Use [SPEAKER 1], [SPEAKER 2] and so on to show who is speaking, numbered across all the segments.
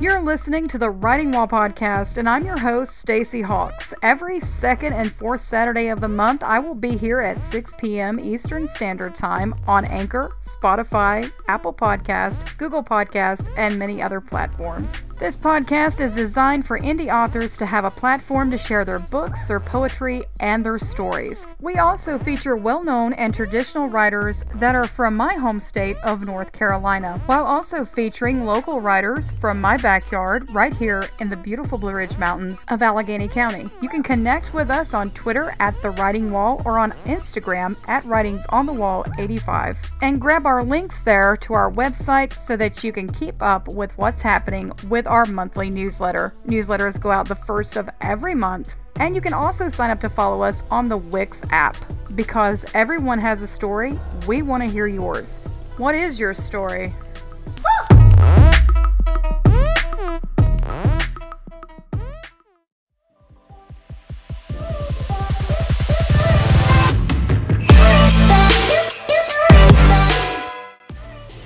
[SPEAKER 1] You're listening to the Writing Wall podcast, and I'm your host, Stacy Hawks. Every second and fourth Saturday of the month, I will be here at 6 p.m. Eastern Standard Time on Anchor, Spotify, Apple Podcast, Google Podcast, and many other platforms. This podcast is designed for indie authors to have a platform to share their books, their poetry, and their stories. We also feature well known and traditional writers that are from my home state of North Carolina, while also featuring local writers from my backyard right here in the beautiful Blue Ridge Mountains of Alleghany County. You can connect with us on Twitter at The Writing Wall or on Instagram at Writings on the Wall 85. And grab our links there to our website so that you can keep up with what's happening with our monthly newsletter. Newsletters go out the first of every month. And you can also sign up to follow us on the Wix app because everyone has a story. We want to hear yours. What is your story?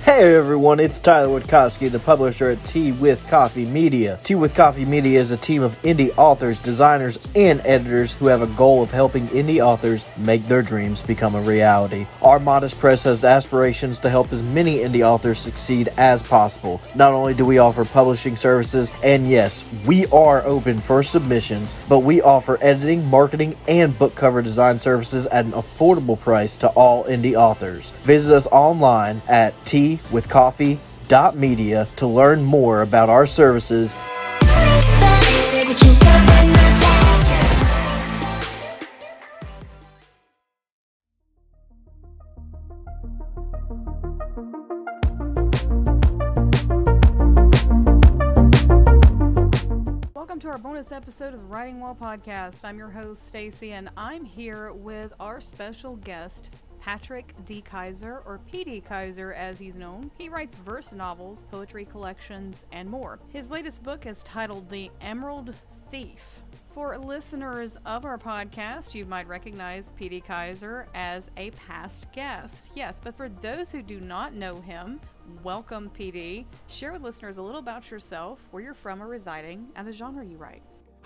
[SPEAKER 2] Hey everyone, it's Tyler Witkowski, the publisher at Tea with Coffee Media. Tea with Coffee Media is a team of indie authors, designers, and editors who have a goal of helping indie authors make their dreams become a reality. Our modest press has aspirations to help as many indie authors succeed as possible. Not only do we offer publishing services, and yes, we are open for submissions, but we offer editing, marketing, and book cover design services at an affordable price to all indie authors. Visit us online at Tea with coffee.media to learn more about our services.
[SPEAKER 1] Welcome to our bonus episode of the Writing Wall podcast. I'm your host Stacy and I'm here with our special guest Patrick D. Kaiser, or P.D. Kaiser as he's known. He writes verse novels, poetry collections, and more. His latest book is titled The Emerald Thief. For listeners of our podcast, you might recognize P.D. Kaiser as a past guest. Yes, but for those who do not know him, welcome, PD. Share with listeners a little about yourself, where you're from or residing, and the genre you write.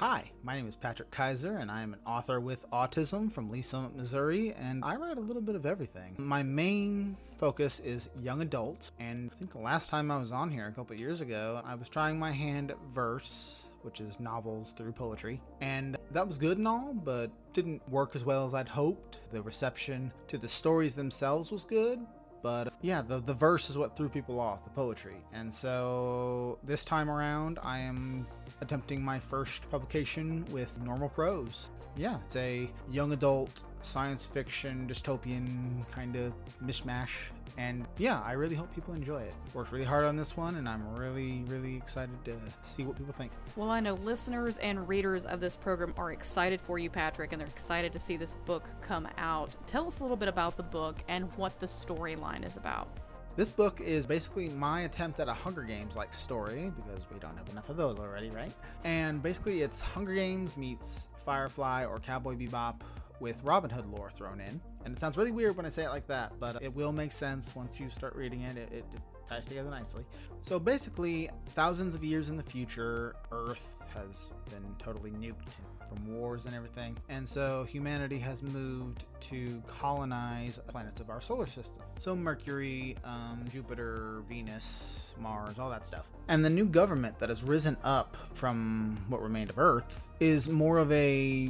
[SPEAKER 3] Hi, my name is Patrick Kaiser, and I am an author with autism from Lee Summit, Missouri, and I write a little bit of everything. My main focus is young adult, and I think the last time I was on here a couple years ago, I was trying my hand at verse. Which is novels through poetry. And that was good and all, but didn't work as well as I'd hoped. The reception to the stories themselves was good, but yeah, the, the verse is what threw people off, the poetry. And so this time around, I am attempting my first publication with normal prose. Yeah, it's a young adult science fiction dystopian kind of mishmash. And yeah i really hope people enjoy it. Worked really hard on this one and i'm really really excited to see what people think.
[SPEAKER 1] Well i know listeners and readers of this program are excited for you patrick and they're excited to see this book come out. Tell us a little bit about the book and what the storyline is about.
[SPEAKER 3] This book is basically my attempt at a Hunger Games like story because we don't have enough of those already, right? And basically, it's Hunger Games meets Firefly or Cowboy Bebop with Robin Hood lore thrown in. And it sounds really weird when I say it like that, but it will make sense once you start reading it. It, it, it ties together nicely. So basically, thousands of years in the future, Earth has been totally nuked from wars and everything. And so humanity has moved to colonize planets of our solar system. So Mercury, um, Jupiter, Venus, Mars, all that stuff. And the new government that has risen up from what remained of Earth is more of a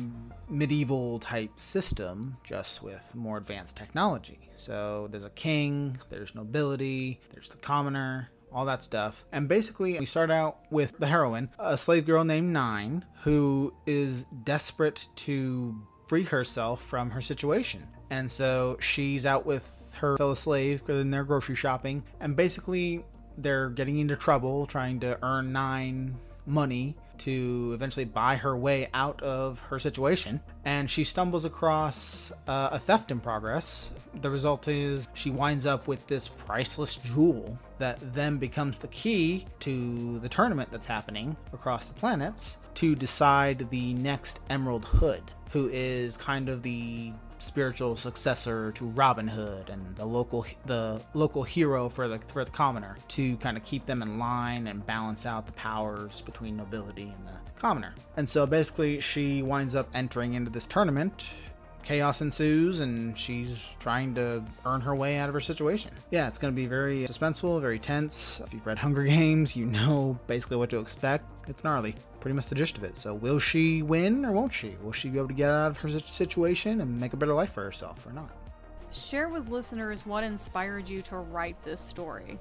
[SPEAKER 3] medieval type system, just with more advanced technology. So there's a king, there's nobility, there's the commoner, all that stuff. And basically, we start out with the heroine, a slave girl named Nine, who is desperate to free herself from her situation. And so she's out with her fellow slave in their grocery shopping, and basically they're getting into trouble trying to earn Nine money to eventually buy her way out of her situation. And she stumbles across uh, a theft in progress. The result is she winds up with this priceless jewel that then becomes the key to the tournament that's happening across the planets to decide the next Emerald Hood, who is kind of the spiritual successor to Robin Hood and the local the local hero for the for the commoner to kind of keep them in line and balance out the powers between nobility and the commoner. And so basically she winds up entering into this tournament chaos ensues and she's trying to earn her way out of her situation. Yeah, it's going to be very suspenseful, very tense. If you've read Hunger Games, you know basically what to expect. It's gnarly. Pretty much the gist of it. So, will she win or won't she? Will she be able to get out of her situation and make a better life for herself or not?
[SPEAKER 1] Share with listeners what inspired you to write this story.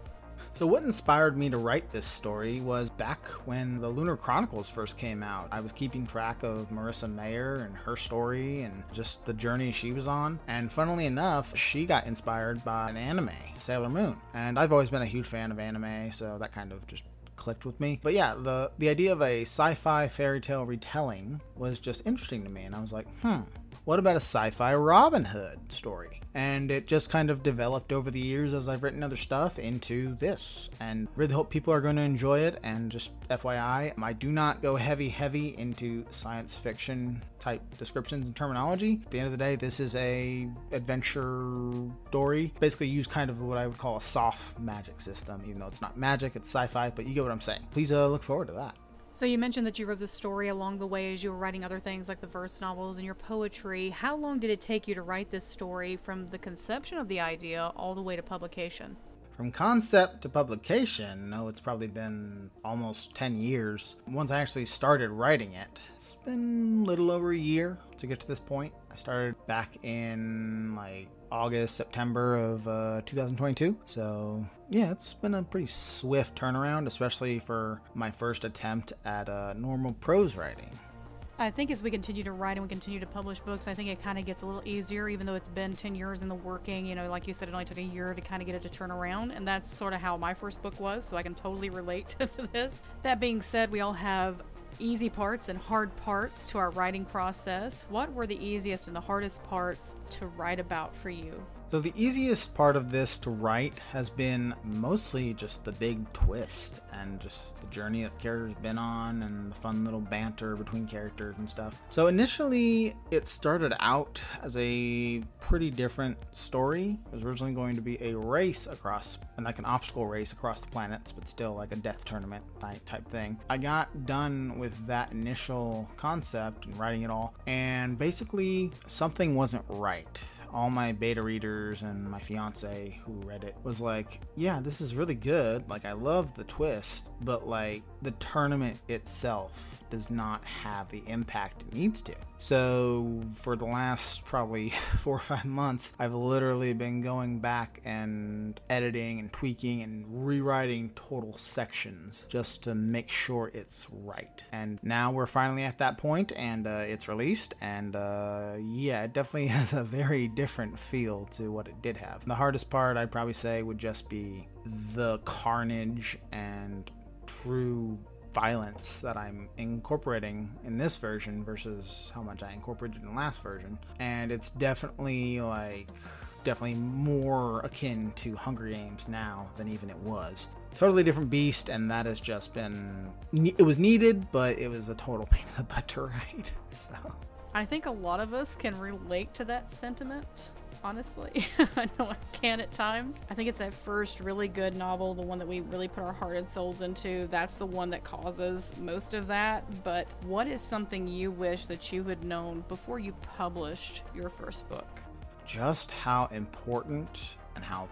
[SPEAKER 3] So, what inspired me to write this story was back when the Lunar Chronicles first came out. I was keeping track of Marissa Meyer and her story and just the journey she was on. And funnily enough, she got inspired by an anime, Sailor Moon. And I've always been a huge fan of anime, so that kind of just clicked with me. But yeah, the the idea of a sci-fi fairy tale retelling was just interesting to me, and I was like, hmm, what about a sci-fi Robin Hood story? and it just kind of developed over the years as I've written other stuff into this. And really hope people are going to enjoy it. And just FYI, I do not go heavy, heavy into science fiction type descriptions and terminology. At the end of the day, this is a adventure story. Basically, use kind of what I would call a soft magic system, even though it's not magic, it's sci-fi. But you get what I'm saying. Please uh, look forward to that.
[SPEAKER 1] So you mentioned that you wrote the story along the way as you were writing other things like the verse novels and your poetry. How long did it take you to write this story from the conception of the idea all the way to publication?
[SPEAKER 3] From concept to publication, no, it's probably been almost 10 years. Once I actually started writing it, it's been a little over a year to get to this point. I started back in like August, September of uh, 2022. So, yeah, it's been a pretty swift turnaround, especially for my first attempt at uh, normal prose writing.
[SPEAKER 1] I think as we continue to write and we continue to publish books, I think it kind of gets a little easier, even though it's been 10 years in the working. You know, like you said, it only took a year to kind of get it to turn around. And that's sort of how my first book was, so I can totally relate to this. That being said, we all have easy parts and hard parts to our writing process. What were the easiest and the hardest parts to write about for you?
[SPEAKER 3] So, the easiest part of this to write has been mostly just the big twist and just the journey that the character's been on and the fun little banter between characters and stuff. So, initially, it started out as a pretty different story. It was originally going to be a race across, and like an obstacle race across the planets, but still like a death tournament type thing. I got done with that initial concept and writing it all, and basically, something wasn't right all my beta readers and my fiance who read it was like, yeah, this is really good. Like, I love the twist, but like the tournament itself does not have the impact it needs to. So, for the last probably four or five months, I've literally been going back and editing and tweaking and rewriting total sections just to make sure it's right. And now we're finally at that point and uh, it's released. And uh, yeah, it definitely has a very different feel to what it did have. The hardest part, I'd probably say, would just be the carnage and true violence that I'm incorporating in this version versus how much I incorporated in the last version. And it's definitely like definitely more akin to Hunger Games now than even it was. Totally different beast, and that has just been. It was needed, but it was a total pain in the butt to write. So.
[SPEAKER 1] I think a lot of us can relate to that sentiment honestly. I know I can at times. I think it's that first really good novel, the one that we really put our heart and souls into. That's the one that causes most of that. But what is something you wish that you had known before you published your first book?
[SPEAKER 3] Just how important and how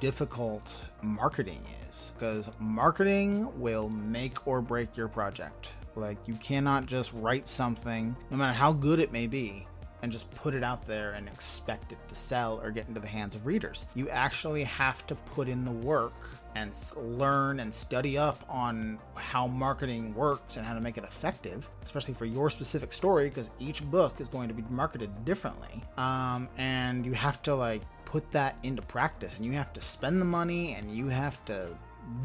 [SPEAKER 3] difficult marketing is because marketing will make or break your project. Like, you cannot just write something, no matter how good it may be, and just put it out there and expect it to sell or get into the hands of readers. You actually have to put in the work and learn and study up on how marketing works and how to make it effective, especially for your specific story, because each book is going to be marketed differently. Um, and you have to like put that into practice, and you have to spend the money, and you have to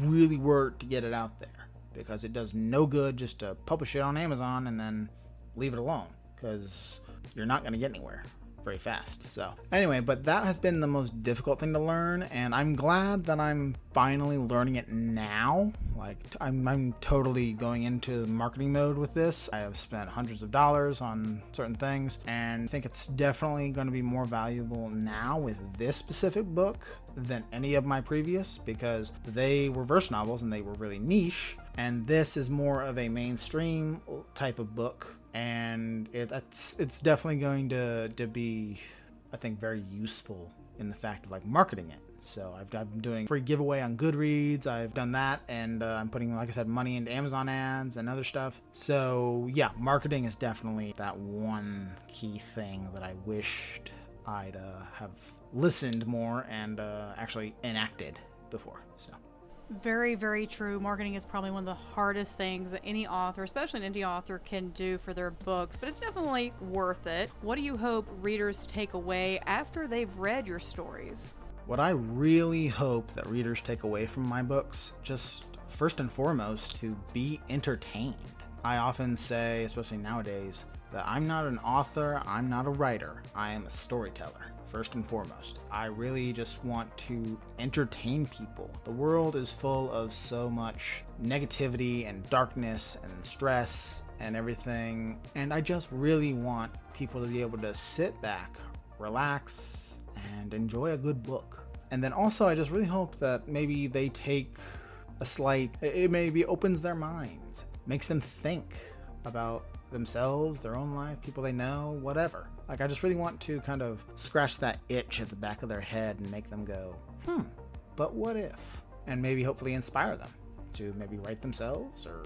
[SPEAKER 3] really work to get it out there, because it does no good just to publish it on Amazon and then leave it alone, because you're not going to get anywhere very fast. So, anyway, but that has been the most difficult thing to learn, and I'm glad that I'm finally learning it now. Like I'm, I'm totally going into marketing mode with this. I have spent hundreds of dollars on certain things, and I think it's definitely going to be more valuable now with this specific book than any of my previous because they were verse novels and they were really niche. And this is more of a mainstream type of book, and it, it's it's definitely going to to be, I think, very useful in the fact of like marketing it. So I've, I've been doing free giveaway on Goodreads. I've done that, and uh, I'm putting, like I said, money into Amazon ads and other stuff. So yeah, marketing is definitely that one key thing that I wished I'd uh, have listened more and uh, actually enacted before. So.
[SPEAKER 1] Very, very true. Marketing is probably one of the hardest things that any author, especially an indie author, can do for their books, but it's definitely worth it. What do you hope readers take away after they've read your stories?
[SPEAKER 3] What I really hope that readers take away from my books, just first and foremost, to be entertained. I often say, especially nowadays, that I'm not an author, I'm not a writer, I am a storyteller first and foremost. I really just want to entertain people. The world is full of so much negativity and darkness and stress and everything, and I just really want people to be able to sit back, relax, and enjoy a good book. And then also, I just really hope that maybe they take a slight, it maybe opens their minds, makes them think about themselves, their own life, people they know, whatever. Like, I just really want to kind of scratch that itch at the back of their head and make them go, hmm, but what if? And maybe hopefully inspire them to maybe write themselves or.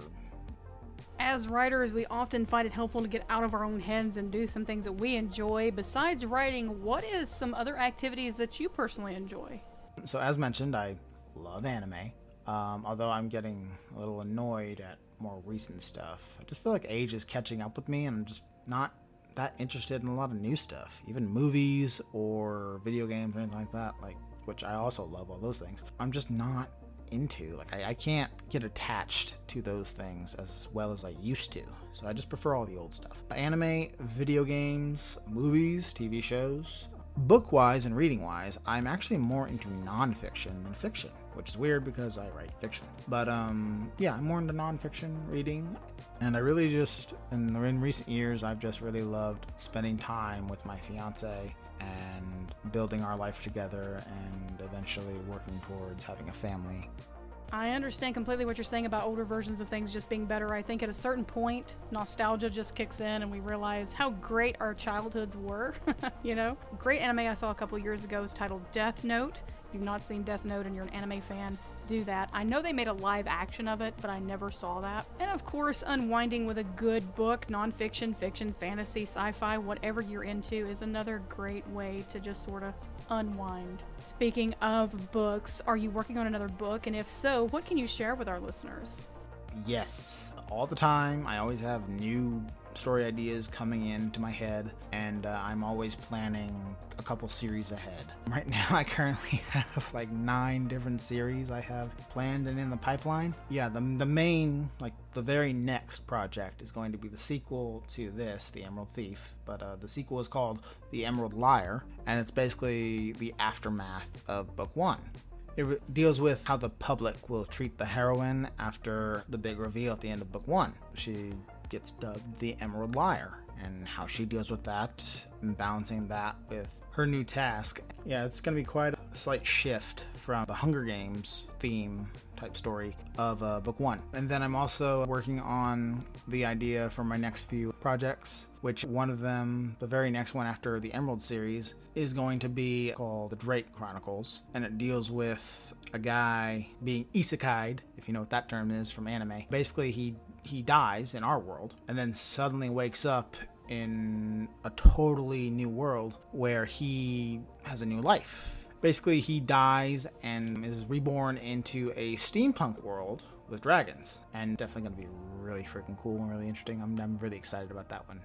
[SPEAKER 1] As writers, we often find it helpful to get out of our own heads and do some things that we enjoy. Besides writing, what is some other activities that you personally enjoy?
[SPEAKER 3] So, as mentioned, I love anime. Um, although I'm getting a little annoyed at more recent stuff. I just feel like age is catching up with me, and I'm just not that interested in a lot of new stuff, even movies or video games or anything like that. Like, which I also love all those things. I'm just not into. Like, I, I can't get attached to those things as well as I used to. So I just prefer all the old stuff. Anime, video games, movies, TV shows. Book wise and reading wise, I'm actually more into nonfiction than fiction which is weird because I write fiction. But um, yeah, I'm more into nonfiction reading, and I really just in in recent years I've just really loved spending time with my fiance and building our life together, and eventually working towards having a family.
[SPEAKER 1] I understand completely what you're saying about older versions of things just being better. I think at a certain point, nostalgia just kicks in and we realize how great our childhoods were. you know? Great anime I saw a couple years ago is titled Death Note. If you've not seen Death Note and you're an anime fan, do that. I know they made a live action of it, but I never saw that. And of course, unwinding with a good book, nonfiction, fiction, fantasy, sci fi, whatever you're into, is another great way to just sort of unwind. Speaking of books, are you working on another book? And if so, what can you share with our listeners?
[SPEAKER 3] Yes, all the time. I always have new story ideas coming into my head, and uh, I'm always planning a couple series ahead. Right now, I currently have like nine different series I have planned and in the pipeline. Yeah, the, the main, like the very next project is going to be the sequel to this, The Emerald Thief, but uh, the sequel is called The Emerald Liar, and it's basically the aftermath of book one. It deals with how the public will treat the heroine after the big reveal at the end of book one. She gets dubbed the Emerald Liar, and how she deals with that and balancing that with her new task. Yeah, it's going to be quite a slight shift from the Hunger Games theme type story of uh, book one. And then I'm also working on the idea for my next few projects, which one of them, the very next one after the Emerald series, is going to be called The Drake Chronicles. And it deals with a guy being isekai'd, if you know what that term is from anime. Basically, he he dies in our world and then suddenly wakes up in a totally new world where he has a new life. Basically, he dies and is reborn into a steampunk world with dragons. And definitely going to be really freaking cool and really interesting. I'm, I'm really excited about that one.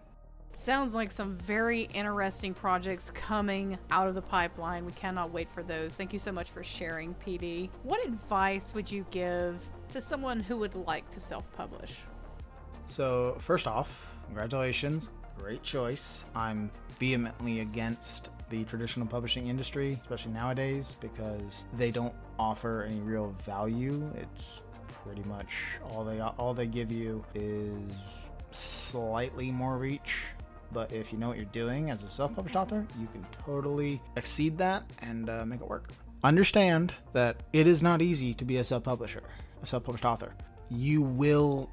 [SPEAKER 1] Sounds like some very interesting projects coming out of the pipeline. We cannot wait for those. Thank you so much for sharing, PD. What advice would you give to someone who would like to self publish?
[SPEAKER 3] So, first off, congratulations. great choice. I'm vehemently against the traditional publishing industry, especially nowadays, because they don't offer any real value. It's pretty much all they all they give you is slightly more reach. But if you know what you're doing as a self-published author, you can totally exceed that and uh, make it work. Understand that it is not easy to be a self-publisher, self-published author. You will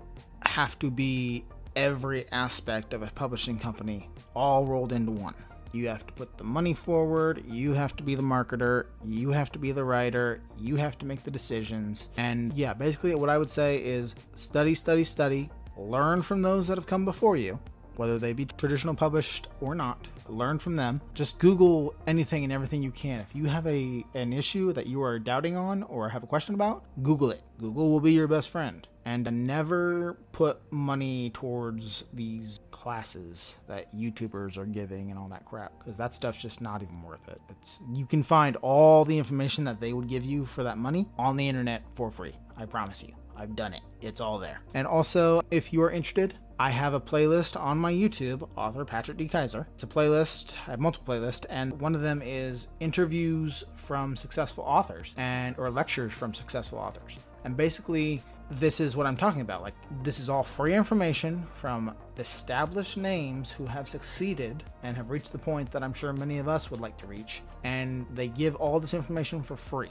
[SPEAKER 3] have to be every aspect of a publishing company all rolled into one. You have to put the money forward, you have to be the marketer, you have to be the writer, you have to make the decisions. And yeah, basically, what I would say is study, study, study, learn from those that have come before you, whether they be traditional published or not. Learn from them. Just Google anything and everything you can. If you have a an issue that you are doubting on or have a question about, Google it. Google will be your best friend. And never put money towards these classes that YouTubers are giving and all that crap because that stuff's just not even worth it. It's you can find all the information that they would give you for that money on the internet for free. I promise you. I've done it. It's all there. And also, if you are interested, I have a playlist on my YouTube, author Patrick D. Kaiser. It's a playlist, I have multiple playlists, and one of them is interviews from successful authors and or lectures from successful authors. And basically, this is what I'm talking about. Like, this is all free information from established names who have succeeded and have reached the point that I'm sure many of us would like to reach. And they give all this information for free.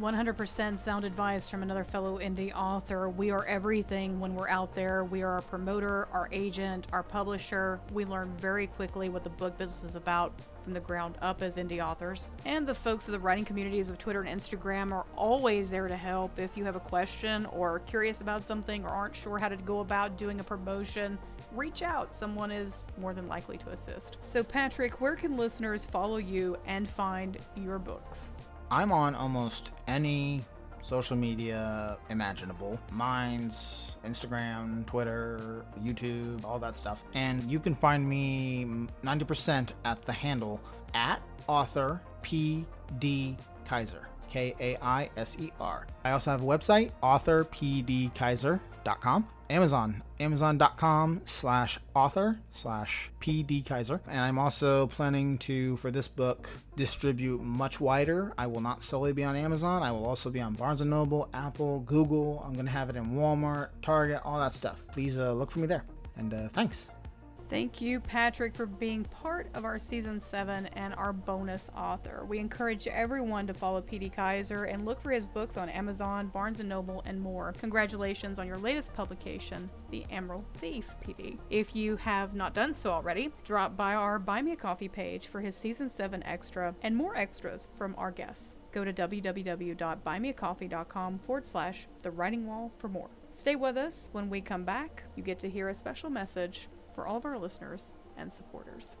[SPEAKER 1] 100% sound advice from another fellow indie author. We are everything when we're out there. We are our promoter, our agent, our publisher. We learn very quickly what the book business is about from the ground up as indie authors. And the folks of the writing communities of Twitter and Instagram are always there to help if you have a question or curious about something or aren't sure how to go about doing a promotion. Reach out. Someone is more than likely to assist. So, Patrick, where can listeners follow you and find your books?
[SPEAKER 3] I'm on almost any social media imaginable. Mine's Instagram, Twitter, YouTube, all that stuff. And you can find me 90% at the handle at author PD Kaiser. K A I S E R. I also have a website, authorpdkaiser.com. Amazon, amazon.com slash author slash PD Kaiser. And I'm also planning to, for this book, distribute much wider. I will not solely be on Amazon. I will also be on Barnes & Noble, Apple, Google. I'm going to have it in Walmart, Target, all that stuff. Please uh, look for me there. And uh, thanks.
[SPEAKER 1] Thank you, Patrick, for being part of our season seven and our bonus author. We encourage everyone to follow PD Kaiser and look for his books on Amazon, Barnes and Noble, and more. Congratulations on your latest publication, The Emerald Thief, PD. If you have not done so already, drop by our Buy Me a Coffee page for his season seven extra and more extras from our guests. Go to www.buymeacoffee.com forward slash the writing wall for more. Stay with us. When we come back, you get to hear a special message for all of our listeners and supporters.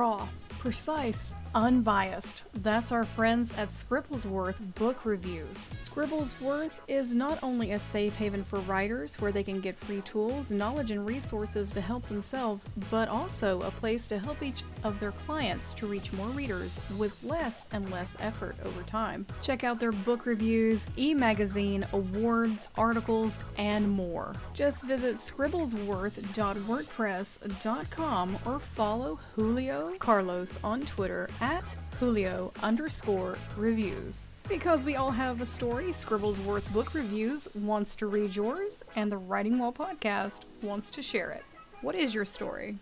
[SPEAKER 1] Raw, precise, unbiased. That's our friends at Scribblesworth Book Reviews. Scribblesworth is not only a safe haven for writers where they can get free tools, knowledge, and resources to help themselves, but also a place to help each of their clients to reach more readers with less and less effort over time. Check out their book reviews, e magazine, awards, articles, and more. Just visit scribblesworth.wordpress.com or follow Julio Carlos on Twitter at Julio underscore reviews. Because we all have a story, Scribblesworth Book Reviews wants to read yours, and the Writing Wall podcast wants to share it. What is your story?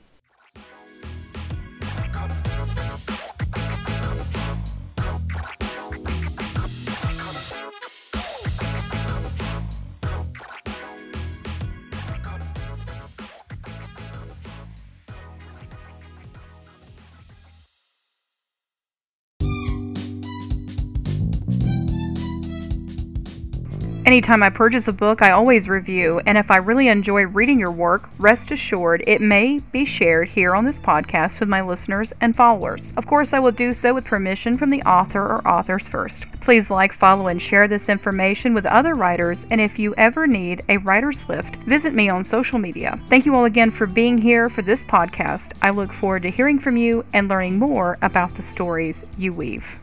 [SPEAKER 1] Anytime I purchase a book, I always review, and if I really enjoy reading your work, rest assured it may be shared here on this podcast with my listeners and followers. Of course, I will do so with permission from the author or authors first. Please like, follow, and share this information with other writers, and if you ever need a writer's lift, visit me on social media. Thank you all again for being here for this podcast. I look forward to hearing from you and learning more about the stories you weave.